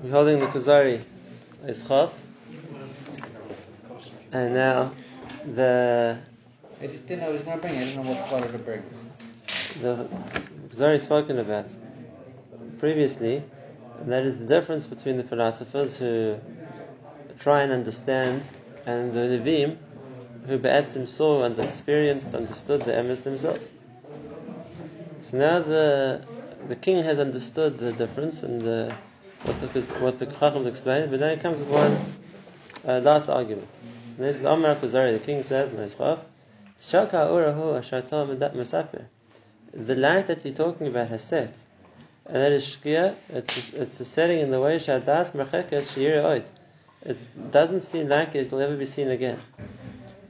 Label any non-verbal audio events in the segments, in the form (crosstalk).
We're holding the Kuzari Ischav. And now the I didn't know I was going to bring. I didn't know what to bring. the Kuzari spoken about previously, and that is the difference between the philosophers who try and understand and the Levim who Be'etzim saw and experienced, understood the Emes themselves. So now the the king has understood the difference and the, what the what the Chachams explained, but then it comes with one uh, last argument. And this is Amar Kuzari, the king says, Neschaf, Shaka urahu mesaper. The light that you're talking about has set. And that is Shkia, it's, it's a setting in the way Shadas Merchekes Shir Oid. It doesn't seem like it will ever be seen again.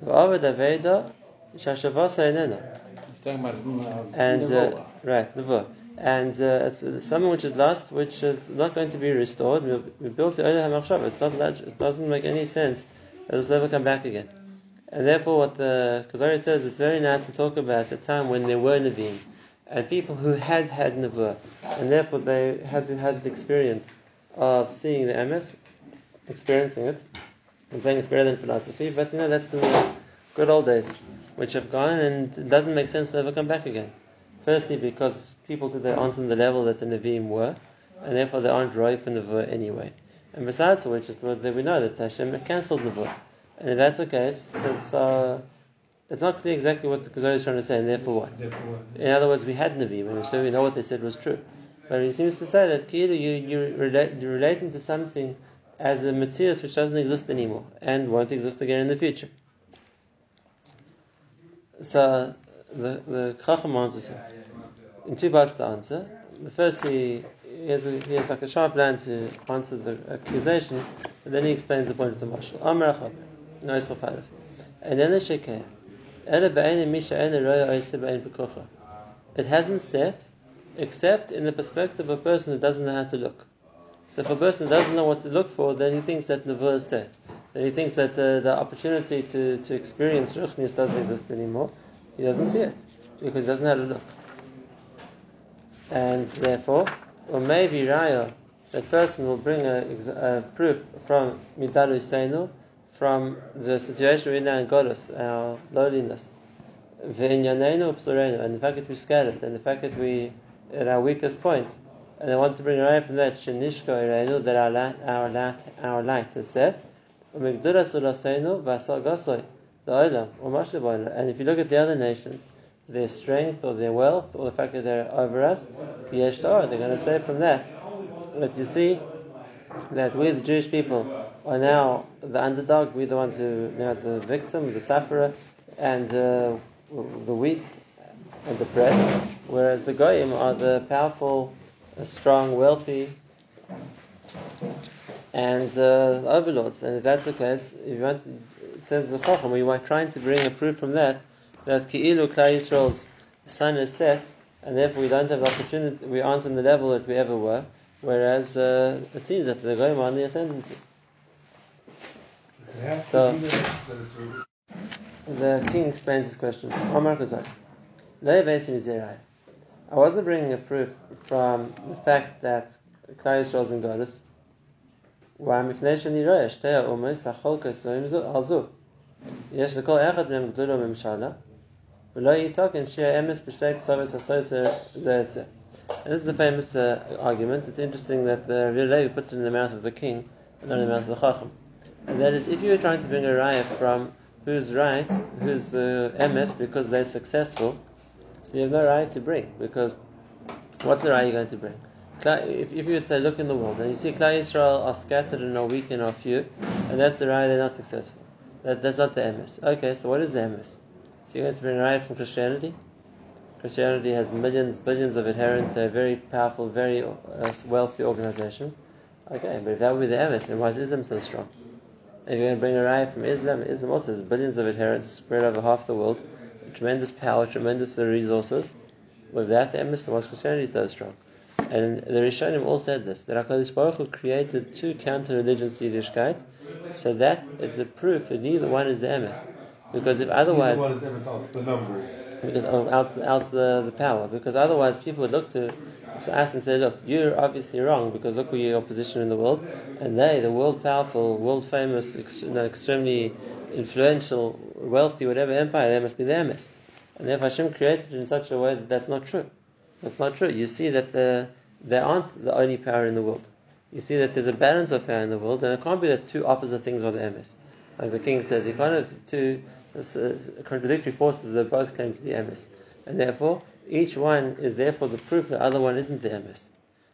V'avad Aveda Shashavasa Enena. He's talking about And, uh, right, Nevuah. And uh, it's something which is lost, which is not going to be restored. We, built it Oida HaMachshav. It's not, lag- it doesn't make any sense that it will ever come back again. And therefore, what the Kuzari says, it's very nice to talk about the time when there were Nevi'im and people who had had Nevuah, and therefore they had had the experience of seeing the emes, experiencing it, and saying it's better than philosophy. But you know, that's in the good old days, which have gone, and it doesn't make sense to ever come back again. Firstly, because people today aren't on the level that the Nevi'im were, and therefore they aren't right for Nevuah anyway. And besides which, it's what that we know that Hashem cancelled Nevuah. And if that's the case, it's, uh, it's not clear exactly what the Kuzari is trying to say, and therefore what? In other words, we had Nevi'im, and so we know what they said was true. But he seems to say that you, you relate, you're relating to something as a Matthias which doesn't exist anymore, and won't exist again in the future. So, the, the Chacham answers him. In two parts to answer. The first, he, he, has a, he has like a sharp line to answer the accusation, but then he explains the point of the mashal. Amr Falef. And then the Shekeh. It hasn't set except in the perspective of a person who doesn't know how to look. So if a person doesn't know what to look for, then he thinks that Nevuah is set. Then he thinks that uh, the opportunity to, to experience Ruchnis doesn't exist anymore. He doesn't see it because he doesn't how to look. And therefore, or maybe Raya, that person will bring a, a proof from Midalu Seinu, from the situation we're now in Goddess, our lowliness. And the fact that we're scattered, and the fact that we at our weakest point, and I want to bring away from that shenishko irenu that our light, our light, our light is set. The olam or mashal b'olam. And if you look at the other nations, their strength or their wealth or the fact that they're over us, they're going to say from that. But you see that we, the Jewish people, are now the underdog. We're the ones who now the victim, the sufferer, and uh, the weak and depressed. Whereas the goyim are the powerful, uh, strong, wealthy, and uh, overlords. And if that's the case, if you want, says the Chacham, we were trying to bring a proof from that that Ki'ilu Klal Yisrael's sun is set, and therefore we don't have the opportunity, we aren't on the level that we ever were. Whereas uh, it seems that the goyim are on the ascendancy. So- The king explains his question. Omar Kazak. Lo Yavesim I wasn't bringing a proof from the fact that Klal Yisrael is in Goddess. יש לכל אחד מהם גדולו ממשלה, ולא שיהיה אמס בשתי And this is a famous uh, argument. It's interesting that uh, the Levi puts it in the mouth of the king, and not in the mouth of the Chacham. And that is, if you were trying to bring a riot from who's right, who's the uh, emes, because they're successful, so you have no right to bring, because what's the are you're going to bring? If, if you would say, look in the world, and you see Klal Israel are scattered and are weak and are few, and that's the raya they're not successful. That, that's not the emes. Okay, so what is the emes? So you're going to bring a raya from Christianity? Christianity has millions, billions of adherents, a very powerful, very uh, wealthy organization. Okay, but if that would be the emes, then why is Islam so strong? If you're going to bring a raya from Islam, Islam also has billions of adherents spread over half the world, tremendous power, tremendous resources. Without the emes, why is Christianity so strong? And the Rishonim all said this, that HaKadosh Baruch Hu created two counter-religions to Yiddishkeit, so that it's a proof that neither one is the emes. Because if otherwise, One is it's the numbers. because of else, else the, the power. Because otherwise, people would look to asked and say, look, you're obviously wrong because look at your position in the world, and they, the world powerful, world famous, ex- you know, extremely influential, wealthy, whatever empire, they must be the emes. And therefore Hashem created it in such a way that that's not true. That's not true. You see that the, they aren't the only power in the world. You see that there's a balance of power in the world, and it can't be that two opposite things are the emes. Like the king says, you can't have two uh, contradictory forces that both claim to be emes. And therefore, each one is therefore the proof the other one isn't the emes.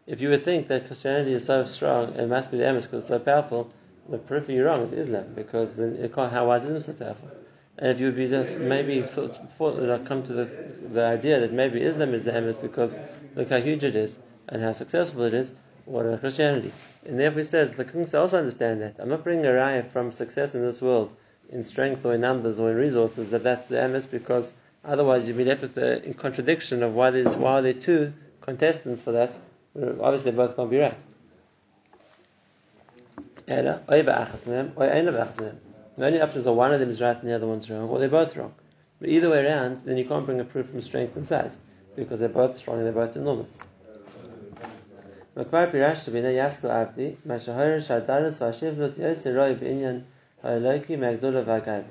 If you would think that Christianity is so strong and must be the emes because it's so powerful, the proof you're wrong is Islam because then it can't, how is Islam so powerful? And if you would be just maybe thought, thought, come to this, the idea that maybe Islam is the emes because look how huge it is and how successful it is, what about Christianity? And therefore he says the kings also understand that. I'm not bringing a raya from success in this world in strength or in numbers or in resources that that's the emes because Otherwise, you'd be left with the contradiction of why there's why are there two contestants for that. Obviously, they both can't be right. The only options are one of them is right and the other one's wrong, or they're both wrong. But either way around, then you can't bring a proof from strength and size because they're both strong and they're both enormous. Makmar Pirash Shabina Abdi, Binyan Magdula Vagaiba.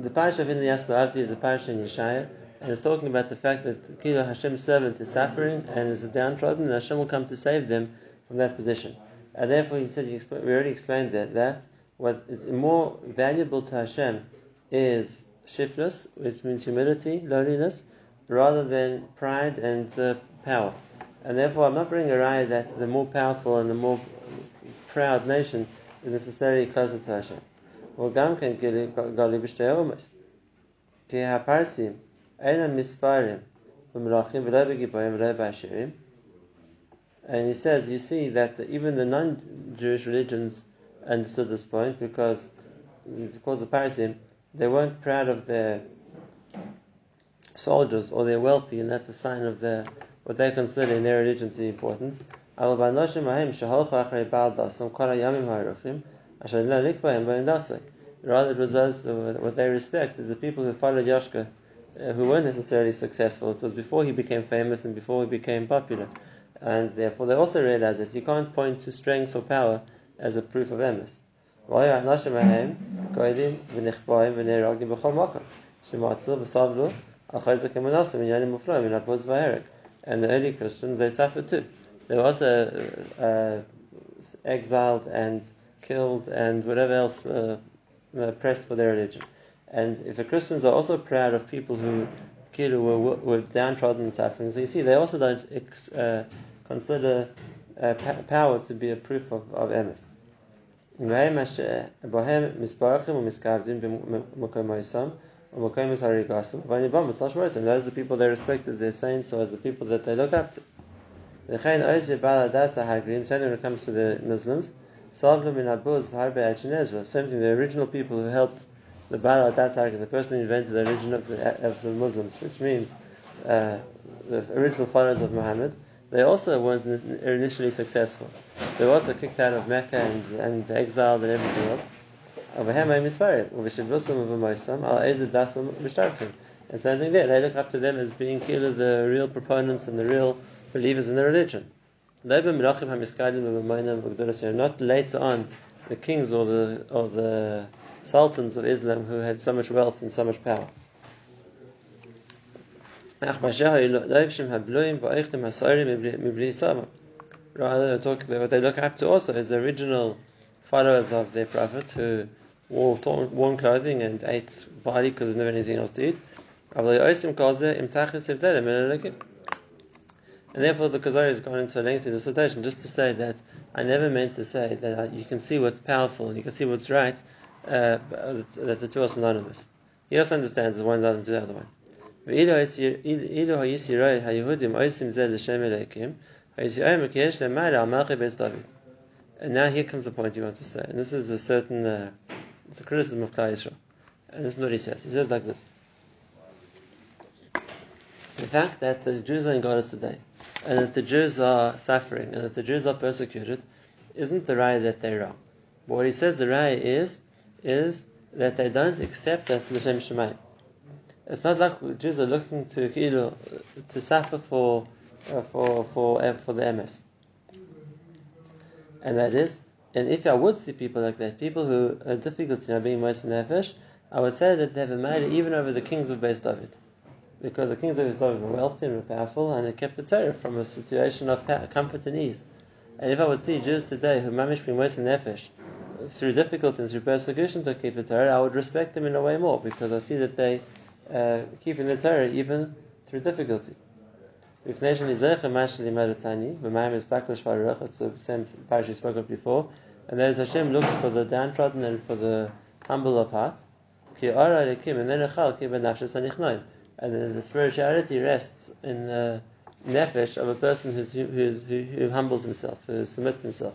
The parish of Yasko Abdi is a parish in Yeshaya, and it's talking about the fact that Kilo Hashem's servant is suffering and is a downtrodden, and Hashem will come to save them from that position. And therefore, he said, we already explained that, that what is more valuable to Hashem is shiflus, which means humility, lowliness, rather than pride and uh, power. And therefore, I'm not bringing a raya that the more powerful and the more proud nation is necessarily closer to Hashem. Well, Gali Ki HaParsim Eina Misparim V'Melachim And he says, you see that even the non-Jewish religions understood this point because, because of Parsim, they weren't proud of their soldiers or their wealthy, and that's a sign of their what they consider in their religion to be important. Rather, it was those what they respect is the people who followed Yoshka, uh, who weren't necessarily successful. It was before he became famous and before he became popular, and therefore they also realized that you can't point to strength or power as a proof of emes. And the early Christians, they suffered too. They were also uh, exiled and killed and whatever else uh, oppressed for their religion. And if the Christians are also proud of people who kilu, were, were downtrodden and suffering, so you see, they also don't uh, consider uh, power to be a proof of, of emes. Those the people they respect as their saints or as the people that they look up to. The same when it comes to the Muslims. Same thing, the original people who helped the Baal Dasar, the person who invented the religion of the, of the Muslims, which means uh, the original followers of Muhammad, they also weren't initially successful. They were also kicked out of Mecca and, and exiled and everything else. And same thing there, they look up to them as being the real proponents and the real believers in the religion. Not later on the kings or the or the sultans of Islam who had so much wealth and so much power. Rather, talk about what they look up to also as the original followers of their prophets who wore worn clothing and ate barley because there's never anything else to eat. And therefore, the Kuzari has gone into a lengthy dissertation just to say that I never meant to say that you can see what's powerful and you can see what's right, uh, that the two are synonymous. He also understands that one doesn't do the other one. And now here comes the point he wants to say, and this is a certain, uh, it's a criticism of Klal Yisrael. And this is what he says. He says like this. The fact that the Jews are in Goddess today, and that the Jews are suffering and that the Jews are persecuted isn't the raya that they're wrong. But what he says the raya is, is that they don't accept that L'Shem Shemayim. It's not like Jews are looking to to suffer for uh, for for uh, for the emes. And that is, and if I would see people like that, people who are difficult in being moser nefesh, I would say that they have a made even over the kings of Beis David. Because the kings of Beis David were wealthy and were powerful, and they kept the Torah from a situation of comfort and ease. And if I would see Jews today who mamish being moser nefesh, through difficulty and through persecution to keep the Torah, I would respect them in a way more, because I see that they uh, keep in the Torah even through difficulty. It's the same parish we spoke of before. And there is Hashem looks for the downtrodden and for the humble of heart. And then the spirituality rests in the nefesh of a person who's, who's, who, who humbles himself, who submits himself.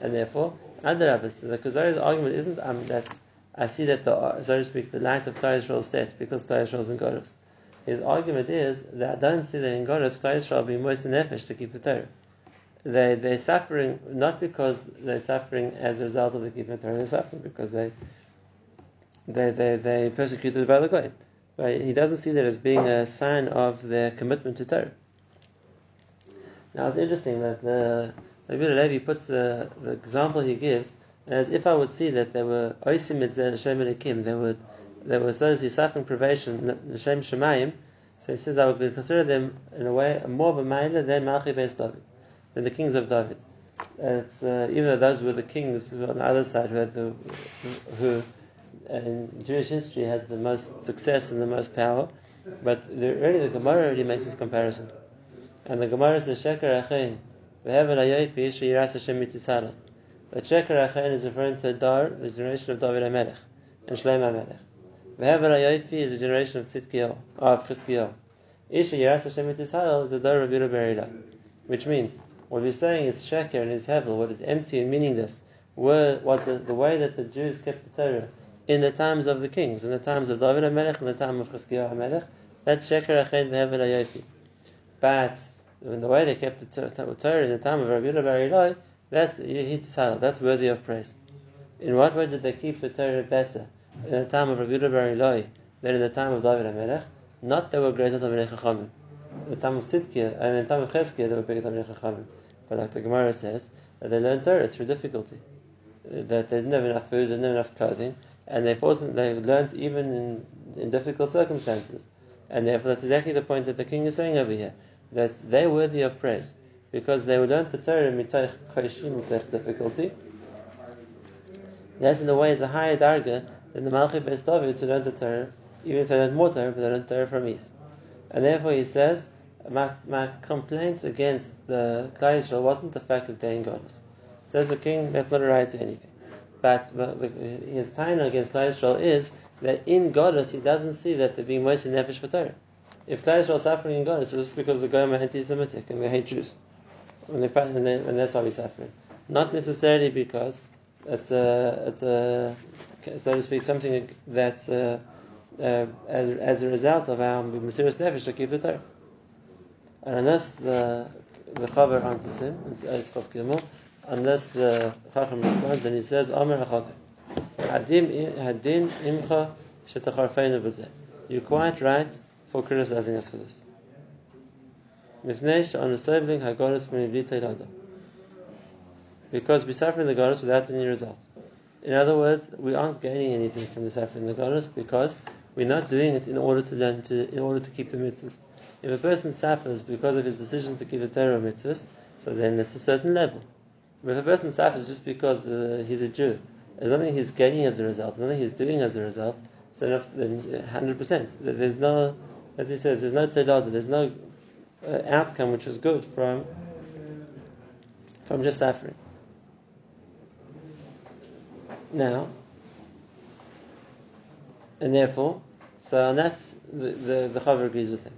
And therefore, Adarabas, the Kuzari's argument isn't um, that I see that the, so to speak, the light of Klal Yisrael is set because Klal Yisrael is in Goros. His argument is that I don't see that in Goros Klal Yisrael being moser nefesh to keep the Torah. They they're suffering not because they're suffering as a result of the keeping Torah. They're suffering because they they they they persecuted by the Goy. But he doesn't see that as being a sign of their commitment to Torah. Now it's interesting that the Rabbi Levi puts the, the example he gives as if I would see that they were oisim Hashem they would so to say suffering privation, Hashem Shemayim. So he says I would consider them in a way more of a minor than Malchi David, than the kings of David. It's, uh, even though those were the kings who on the other side who had the who in Jewish history had the most success and the most power, but the, really the Gemara already makes this comparison, and the Gemara says Sheker Achein v'hevel hayoyt v'yish yiras Hashem mitisala. But Sheker Achein is referring to Dar, the generation of David HaMelech and Shlomo HaMelech. V'hevel hayoyt is a generation of Tzidkiyahu, of Chizkiyahu. Isha yiras Hashem mitisala is the Dar of Yerubarila, which means what we're saying is Sheker and his Hevel, what is empty and meaningless, were was the, the way that the Jews kept the Torah in the times of the kings, in the times of David HaMelech, in the time of Chizkiyahu HaMelech, that's Sheker Achein V'Hevel HaYofi. But in the way they kept the Torah in the time of Rabbi Ilai, that's Yitzhak, that's worthy of praise. In what way did they keep the Torah better in the time of Rabbi Bar Ilai than in the time of David HaMelech? Not they were greater than Menech Chachamim. In the time of Sidkiah, and in the time of Cheskiah, they were bigger than Menech Chachamim. But like the Gemara says, that they learned Torah through difficulty. That they didn't have enough food, they didn't have enough clothing, and they forced, they learned even in, in difficult circumstances. And therefore, that's exactly the point that the king is saying over here, that they're worthy of praise because they learned the Torah koshim mitoch difficulty. That in a way is a higher darga than the Malchi Beis David to learn the Torah, even if they learned more Torah, but they learned Torah from ease. And therefore, he says, my, my complaint against the Klal Yisrael wasn't the fact that they're in Goddess. Says the king, that's not a right to anything. But his taina against Klal Yisrael is that in Goddess he doesn't see that they're being moser nefesh for Torah. If Klal Yisrael is suffering in Goddess, it's just because the Goyim are anti-Semitic and they hate Jews, and, they, and, they, and that's why we're suffering. Not necessarily because it's a, it's a, so to speak, something that's uh, uh, as, as a result of our mesirus nefesh to keep the Torah. And unless the the Chaver answers him, Gimel, unless the Chacham responds, then he says, Amr Achak, Hadin Imcha Shetacharfeinu B'zeh. You're quite right for criticizing us for this. Sevling HaGoros Minivlita Ilada. Because we suffer the Goros without any results. In other words, we aren't gaining anything from the suffering in the Goros because we're not doing it in order to learn to, in order to keep the mitzvahs. If a person suffers because of his decision to keep the Torah mitzvahs, so then it's a certain level. But if a person suffers just because uh, he's a Jew, there's nothing he's gaining as a result, nothing he's doing as a result, so then 100%. There's no, as he says, there's no tzedada, there's no uh, outcome which is good from from just suffering. Now, and therefore, so on that, the, the, the Chaver agrees with him.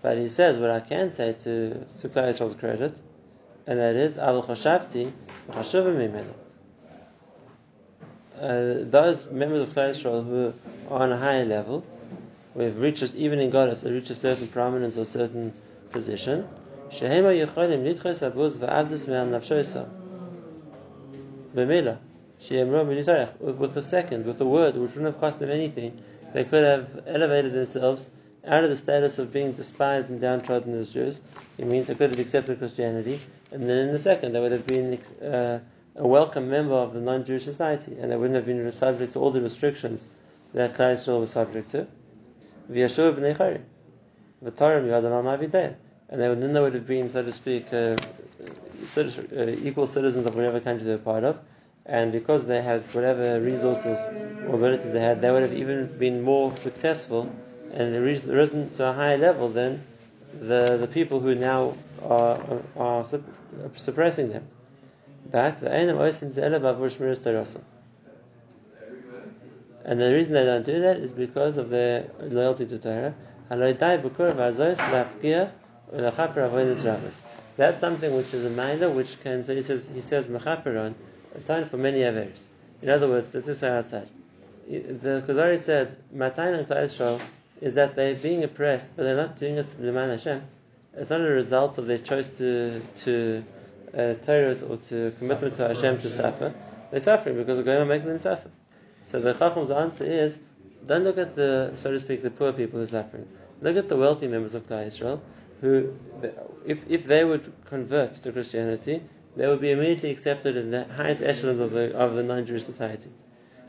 But he says, what I can say to, Klal Yisrael's credit, and that is, Avul Chashavti, Chashuvim. Uh, those members of Yisrael who are on a higher level, who have reached, even in Goddess, reach a certain prominence or certain position, Shehema Yecholim Nitches Abuz Va'abdus Me'al Nafshoisam. Bemela. With the second, with the word, which wouldn't have cost them anything, they could have elevated themselves out of the status of being despised and downtrodden as Jews. It means they could have accepted Christianity, and then in the second, they would have been uh, a welcome member of the non-Jewish society, and they wouldn't have been subject to all the restrictions that Klal Yisrael was subject to. And they would, then they would have been, so to speak, uh, uh, equal citizens of whatever country they were part of. And because they had whatever resources or abilities they had, they would have even been more successful and risen to a higher level than the, the people who now are, are sup- suppressing them. But. And the reason they don't do that is because of their loyalty to Torah. That's something which is a minor, which can, so he says, he says atone for many avers. In other words, let's just say outside. The Kuzari said, Matayin and Klal Yisrael is that they're being oppressed, but they're not doing it to L'man Hashem. It's not a result of their choice to, to uh, or to commitment to Hashem to suffer. They're suffering because the Goyim are making them suffer. So the Chacham's answer is, don't look at the, so to speak, the poor people who are suffering. Look at the wealthy members of Klal Yisrael, who, if, if they would convert to Christianity, they would be immediately accepted in the highest echelons of the, of the non-Jewish society.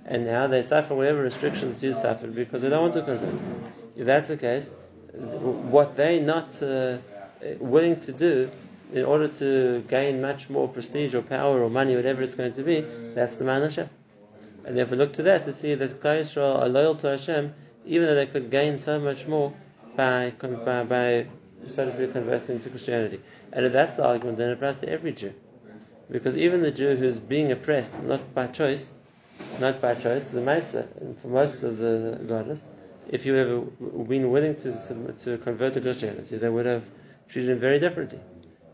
And now they suffer whatever restrictions Jews suffered because they don't want to convert. If that's the case, what they're not uh, willing to do in order to gain much more prestige or power or money, whatever it's going to be, that's the man Hashem. And therefore look to that to see that Klal Yisrael are loyal to Hashem, even though they could gain so much more by, by, by so to speak, converting to Christianity. And if that's the argument, then it applies to every Jew. Because even the Jew who's being oppressed, not by choice, not by choice, the Maisa, for most of the godless, if you have been willing to, to convert to Christianity, they would have treated him very differently.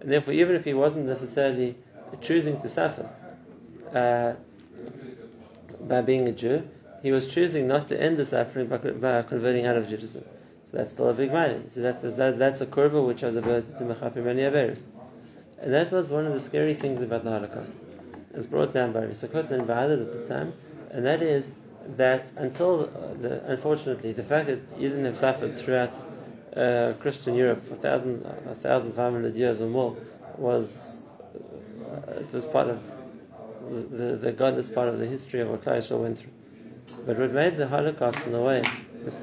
And therefore, even if he wasn't necessarily choosing to suffer uh, by being a Jew, he was choosing not to end the suffering by, by converting out of Judaism. So that's still a big money. So that's, that's, that's a curva which has ability to mechapim many averis. And that was one of the scary things about the Holocaust. It's brought down by Risakot and by others at the time, and that is that until, the, unfortunately, the fact that Yidden have suffered throughout uh, Christian Europe for 1,500 years or more was, uh, it was part of the, the, the godless part of the history of what Yisrael went through. But what made the Holocaust in a way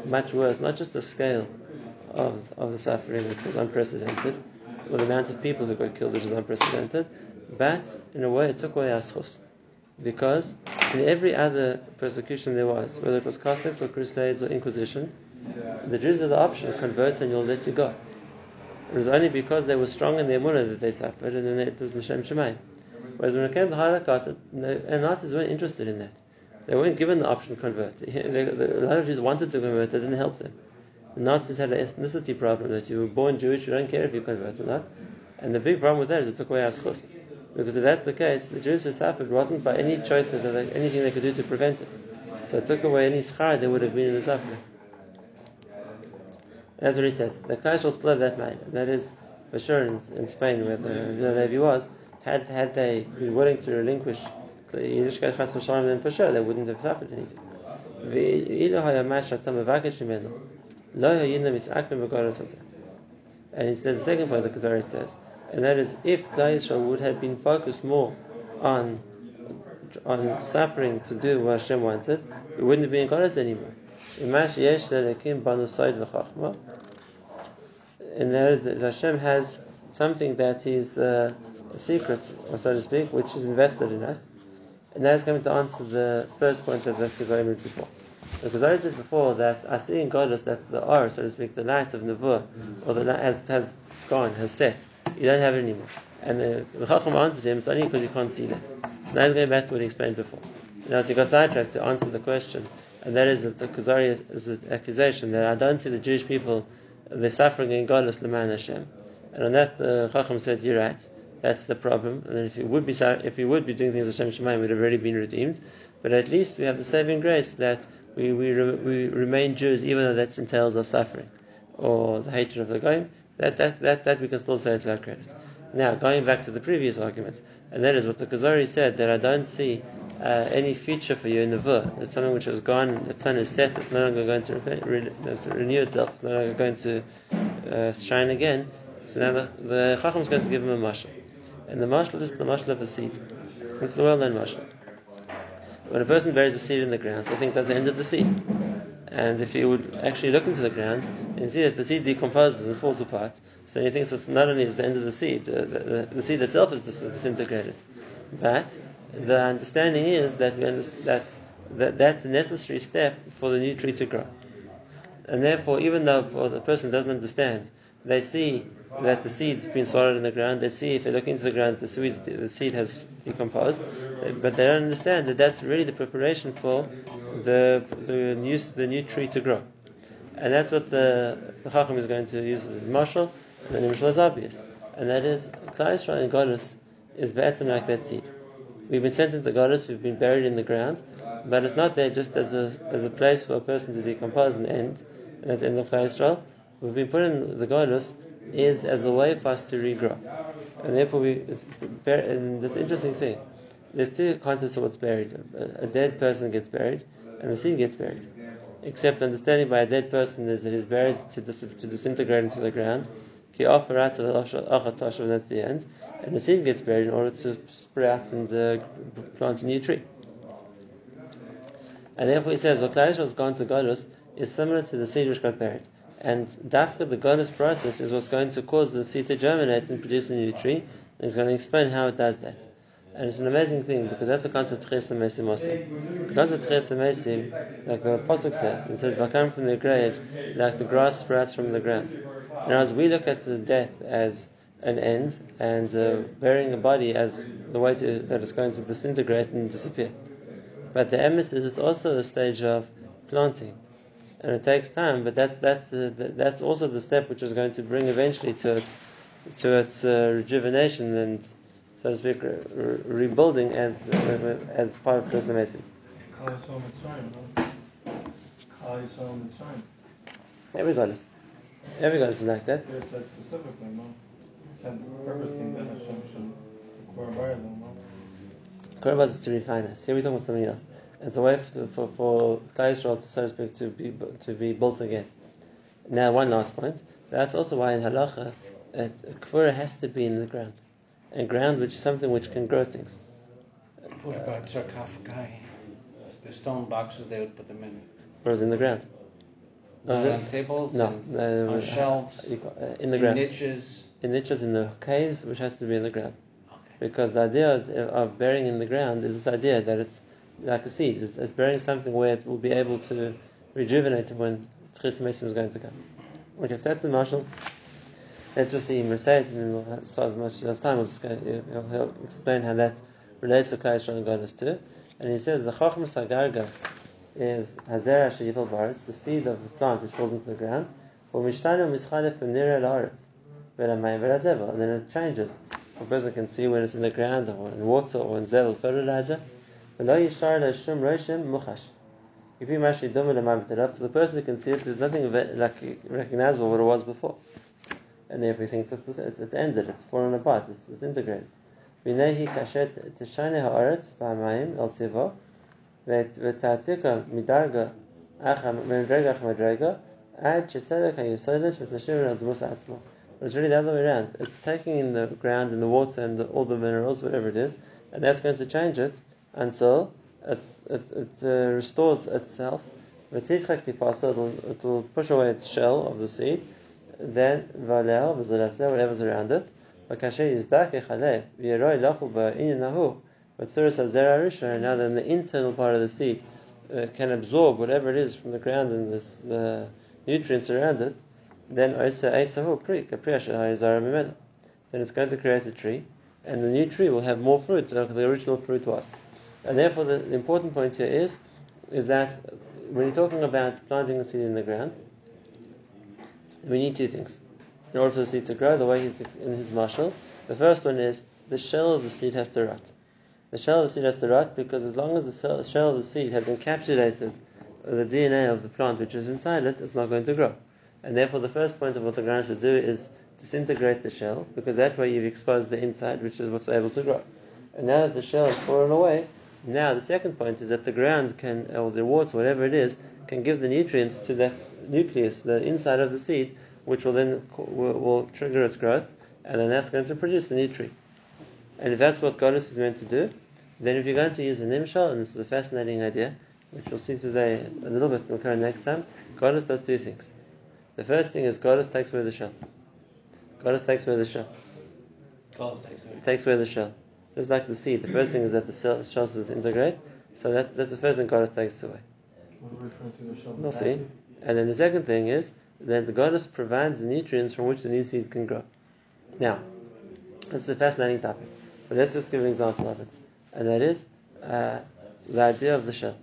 much worse, not just the scale of, of the suffering, which was unprecedented, or the amount of people who got killed, which was unprecedented, but in a way it took away our schus. Because in every other persecution there was, whether it was Cossacks or Crusades or Inquisition, the Jews had the option, convert and you'll let you go. It was only because they were strong in their munah that they suffered, and then it was L'Shem Shemaim. Whereas when it came to the Holocaust, the Nazis weren't interested in that. They weren't given the option to convert. (laughs) A lot of Jews wanted to convert, that didn't help them. The Nazis had an ethnicity problem that you were born Jewish, you don't care if you convert or not. And the big problem with that is it took away our schus. Because if that's the case, the Jews who suffered wasn't by any choice that they, anything they could do to prevent it. So it took away any schar there would have been in the suffering. That's what he says. The Klal Yisrael still have that mind. That is for sure in, in Spain, where the Levi was, had had they been willing to relinquish Yiddishkeit Chas V'Shalom, then for sure they wouldn't have suffered anything. And he says the second point the Kuzari says, and that is if Klal Yisrael would have been focused more on on suffering to do what Hashem wanted, we wouldn't have been Goddess anymore. And that is that Hashem has something that is uh, a secret, or so to speak, which is invested in us. And that is going to answer the first point that the Kuzari made before. The Kuzari said before that I see in Goddess that the R, so to speak, the light of Nevuah, or the light has, has gone, has set. You don't have it anymore. And the, the Chacham answered him, it's only because you can't see that. So now he's going back to what he explained before. Now, so he got sidetracked to answer the question, and that is that the Kuzari is an accusation that I don't see the Jewish people, they're suffering in godless Leman Hashem. And on that, the Chacham said, You're right. That's the problem. And if we would be if you would be doing things Hashem Shemaim, we'd have already been redeemed. But at least we have the saving grace that we we, we remain Jews, even though that entails our suffering or the hatred of the Goyim. That that that that we can still say it's our credit. Now, going back to the previous argument, and that is what the Kuzari said that I don't see uh, any future for you in the Vur. It's something which has gone, the sun is set, it's no longer going to re- renew itself, it's no longer going to uh, shine again. So now the, the Chacham is going to give him a mashal. And the mashal is the mashal of a seed. It's the well known mashal. When a person buries a seed in the ground, so he thinks that's the end of the seed. And if you would actually look into the ground and see that the seed decomposes and falls apart, so he thinks it's not only is the end of the seed, uh, the, the, seed itself is dis- disintegrated, but the understanding is that that, that that's a necessary step for the new tree to grow. And therefore, even though the person doesn't understand, they see that the seed's been swallowed in the ground. They see if they look into the ground, the seed, the seed has decomposed, but they don't understand that that's really the preparation for the the new the new tree to grow. And that's what the, the Chacham is going to use as his mashal, the mashal is obvious. And that is, Klal Yisrael and Goddess is better like that seed. We've been sent into Goddess, we've been buried in the ground, but it's not there just as a, as a place for a person to decompose and end, and that's the end of Klal Yisrael. We've been put in the Goddess is as a way for us to regrow. And therefore, we, it's, and this interesting thing, there's two concepts of what's buried. A, dead person gets buried, and a seed gets buried except understanding by a dead person is that he's buried to, dis- to disintegrate into the ground. And that's the end. And the seed gets buried in order to sprout and uh, plant a new tree. And therefore he says, what Klal has gone to Godus is similar to the seed which got buried. And Dafka, the Godus process, is what's going to cause the seed to germinate and produce a new tree. And he's going to explain how it does that. And it's an amazing thing because that's a concept of Ches Mesim also. The concept of Ches Mesim, like the Apostle says, it says they'll come from the graves like the grass sprouts from the ground. And as we look at death as an end and uh, burying a body as the way to, that it's going to disintegrate and disappear. But the emes is also a stage of planting. And it takes time, but that's that's uh, that's also the step which is going to bring eventually to its to its uh, rejuvenation and so to speak, re- re- rebuilding as uh, as part of Chesed Mesim. Every goddess, every goddess is like that. Yes, that's specifically, no? Said purposely that Hashem should require them, no? Korban is to refine us. Here we're talking about something else. It's a way for for, Yisrael to so to speak to be to be built again. Now, one last point. That's also why in halacha, a kevura has to be in the ground, and ground which is something which can grow things. What about sarcophagi? The stone boxes they would put them in. Grows in the ground. Not it? on tables? No, and on shelves? uh, in the in ground. niches? In niches in the caves, which has to be in the ground. Okay. Because the idea of burying in the ground is this idea that it's like a seed. It's, it's burying something where it will be able to rejuvenate when Tchis is going to come. Okay, so that's the mashal. Let's just say it, and we'll so as much of time. We'll just go, he'll, he'll explain how that relates to Yisrael and Goddess too. And he says the Chacham Sagarga is Hazera Sheyipal Baritz, the seed of the plant which falls into the ground. For Mishtanu Mischalef B'nira La'aretz, V'lamayim V'lazevel, and then it changes. A person can see when it's in the ground or in water or in zevel fertilizer. V'lo yishar le'shum roshim muchash. If you actually dum for the person who can see it, there's nothing ve- like recognizable what it was before. And therefore he thinks it's, it's, it's ended, it's fallen apart, it's disintegrated. V'nehi kashet tishane ha'aretz b'hamayim el tivo, ותעתיקה מדרגה מדרגה אחר מדרגה עד שתלך היסודש ותשאיר על דמוס עצמו. But it's really the other way around. It's taking in the ground and the water and the, all the minerals, whatever it is, and that's going to change it until it, it, it uh, restores itself. It'll, it'll push away its shell of the seed. Then valel whatever's around it. But now then the internal part of the seed uh, can absorb whatever it is from the ground and this, the nutrients around it. Then then it's going to create a tree, and the new tree will have more fruit than the original fruit was. And therefore, the, the important point here is, is that when you're talking about planting a seed in the ground, we need two things. In order for the seed to grow, the way he's in his mashal, the first one is the shell of the seed has to rot. The shell of the seed has to rot because as long as the shell of the seed has encapsulated the DNA of the plant which is inside it, it's not going to grow. And therefore, the first point of what the ground should do is disintegrate the shell because that way you've exposed the inside, which is what's able to grow. And now that the shell has fallen away, Now the second point is that the ground can, or the water, whatever it is, can give the nutrients to that nucleus, the inside of the seed, which will then will, will trigger its growth, and then that's going to produce the nutrient. And if that's what Goddess is meant to do, then if you're going to use a nimshal, and this is a fascinating idea, which we'll see today a little bit more next time, Goddess does two things. The first thing is Goddess takes away the shell. Goddess takes away the shell. Goddess takes away. Takes away the shell. Just like the seed, the first thing is that the shell, shell disintegrate. So that, that's the first thing Goddess takes away. What are we referring to the shell? We'll see. And then the second thing is that the goddess provides the nutrients from which the new seed can grow. Now, this is a fascinating topic, but let's just give an example of it. And that is uh, the idea of the shell.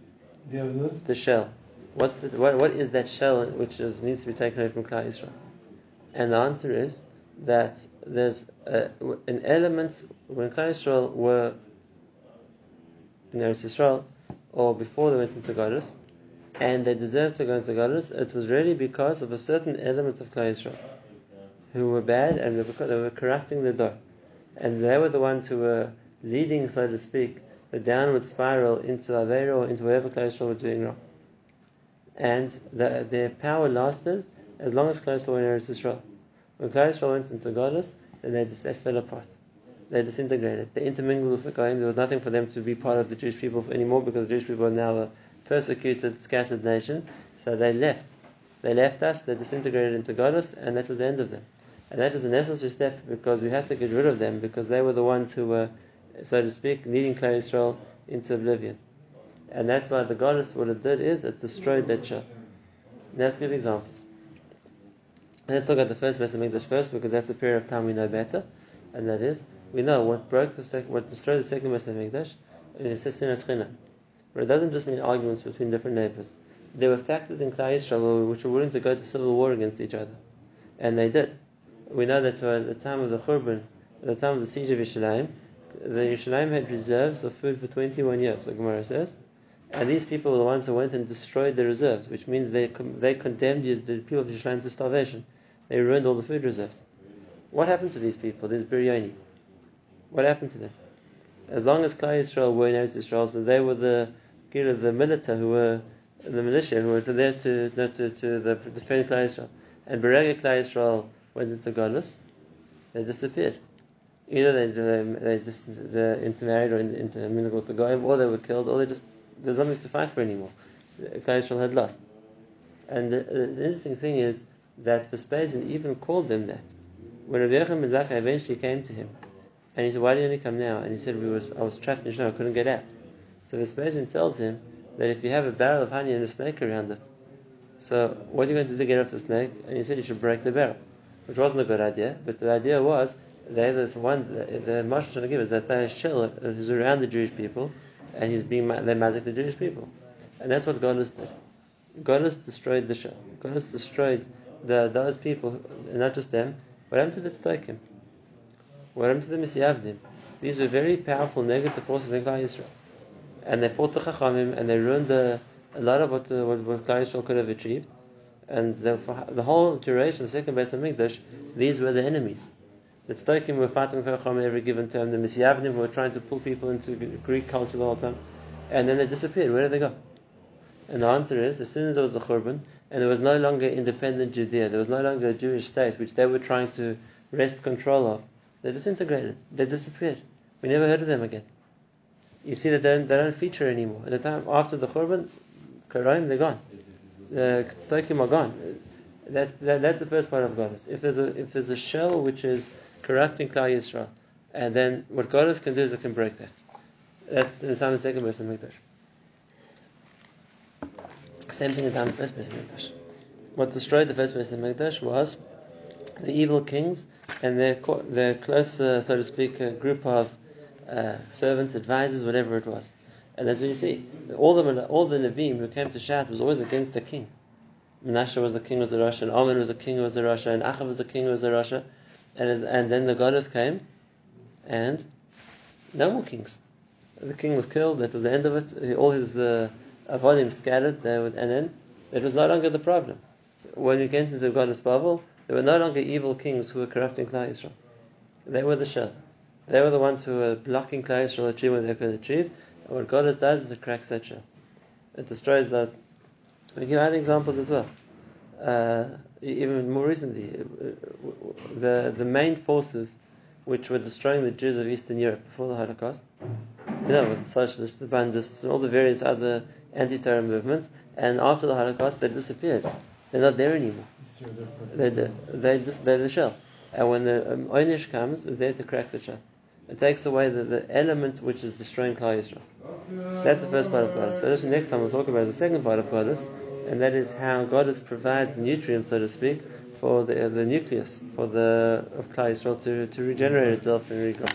Do you have the? The shell. What's the, what, what is that shell which is, needs to be taken away from Klal Yisrael? And the answer is that there's a, an element when Klal Yisrael were in Eretz Yisrael, or before they went into Goddess, and they deserved to go into Goddess, it was really because of a certain element of Klal Yisrael who were bad and they were corrupting the door. And they were the ones who were leading, so to speak, the downward spiral into Avera or into whatever Klal Yisrael were doing wrong. And the, their power lasted as long as Klal Yisrael were in Eretz Yisrael. When Klal went into Goddess, then they, just, fell apart. They disintegrated. They intermingled with the Goyim. There was nothing for them to be part of the Jewish people anymore because the Jewish people are now a persecuted, scattered nation. So they left. They left us, they disintegrated into Goddess, and that was the end of them. And that was a necessary step because we had to get rid of them because they were the ones who were, so to speak, leading Klal into oblivion. And that's why the Goddess, what it did is, it destroyed that shell. Let's give examples. Let's look at the first Beis Hamikdash first because that's a period of time we know better, and that is we know what broke the second, what destroyed the second Hamikdash, and it says Sinas Chinam. But it doesn't just mean arguments between different neighbors. There were factors in Klal Yisrael which were willing to go to civil war against each other, and they did. We know that at the time of the Churban, at the time of the siege of Yerushalayim, the Yerushalayim had reserves of food for 21 years, the Gemara says. And these people were the ones who went and destroyed the reserves, which means they, they condemned the people of Yerushalayim to starvation. They ruined all the food reserves. What happened to these people? These Biryani. What happened to them? As long as Klal Yisrael were in Eretz Yisrael, so they were the you know, the militia who were the militia who were there to to, to the defend Klal Yisrael. And Berega Klal Yisrael went into Godless, they disappeared. Either they they, they just they intermarried or intermingled with the Goyim, or they were killed, or they just there's nothing to fight for anymore. Klal Yisrael had lost. And the, the interesting thing is that Vespasian even called them that. When Rabbi Yochanan ben eventually came to him, and he said, "Why do you only come now?" And he said, "We was I was trapped in Shlomo, I couldn't get out." So Vespasian tells him that if you have a barrel of honey and a snake around it, so what are you going to do to get off the snake? And he said you should break the barrel, which wasn't a good idea. But the idea was they're the ones the Moshe trying to give is that they shell who's around the Jewish people, and he's being they mazik the Jewish people, and that's what Golis did. Golis destroyed the shell. Golis destroyed the those people, not just them. What happened to the Tzdokim? What happened to the misyavnim? These were very powerful negative forces in Klal Yisrael and they fought the Chachamim and they ruined the, a lot of what, what, what Yisrael could have achieved. And the, the whole duration of the second Beis Hamikdash, these were the enemies. The Tzdokim were fighting for Chachamim every given term. The Misyavnim were trying to pull people into Greek culture the whole time. And then they disappeared. Where did they go? And the answer is, as soon as there was a Churban, and there was no longer independent Judea, there was no longer a Jewish state which they were trying to wrest control of, they disintegrated. They disappeared. We never heard of them again you see that they don't, they don't feature anymore. At the time after the Churban, Karaim, they're gone. The Tzdokim are gone. That, that, that's the first part of Goddess. If there's a if there's a shell which is corrupting Klal Yisrael, and then what Goddess can do is it can break that. That's inside the second Beis Hamikdash. Same thing in the first place Beis Hamikdash. What destroyed the first place Beis Hamikdash was the evil kings and their their close, uh, so to speak, uh, group of uh, servants, advisors, whatever it was. And that's what you see. All the all the Nevi'im who came to shout was always against the king. Menashe was the king was a Rasha, and Amon was the king was a Rasha, and Achav was the king was a Rasha. And, and then the goddess came, and no more kings. The king was killed, that was the end of it. All his uh, avodim scattered, would, and then it was no longer the problem. When you came to the goddess Babel, there were no longer evil kings who were corrupting Klal Yisrael. They were the shell. They were the ones who were blocking Klal Yisrael achieving what they could achieve, And what Godus does is it cracks that shell. It destroys that. We give other examples as well. Uh, even more recently, uh, the the main forces which were destroying the Jews of Eastern Europe before the Holocaust, you know, with the socialists, the Bundists, and all the various other anti-terror movements, and after the Holocaust, they disappeared. They're not there anymore. They're they just they're the shell. And when the um, Oynish comes, it's there to crack the shell. It takes away the, the element which is destroying Klal Yisrael. That's the first part of Goddess. But actually, next time we'll talk about the second part of Goddess, and that is how Goddess provides nutrients, so to speak, for the, the nucleus for the of Klal Yisrael to, to regenerate itself and regrow.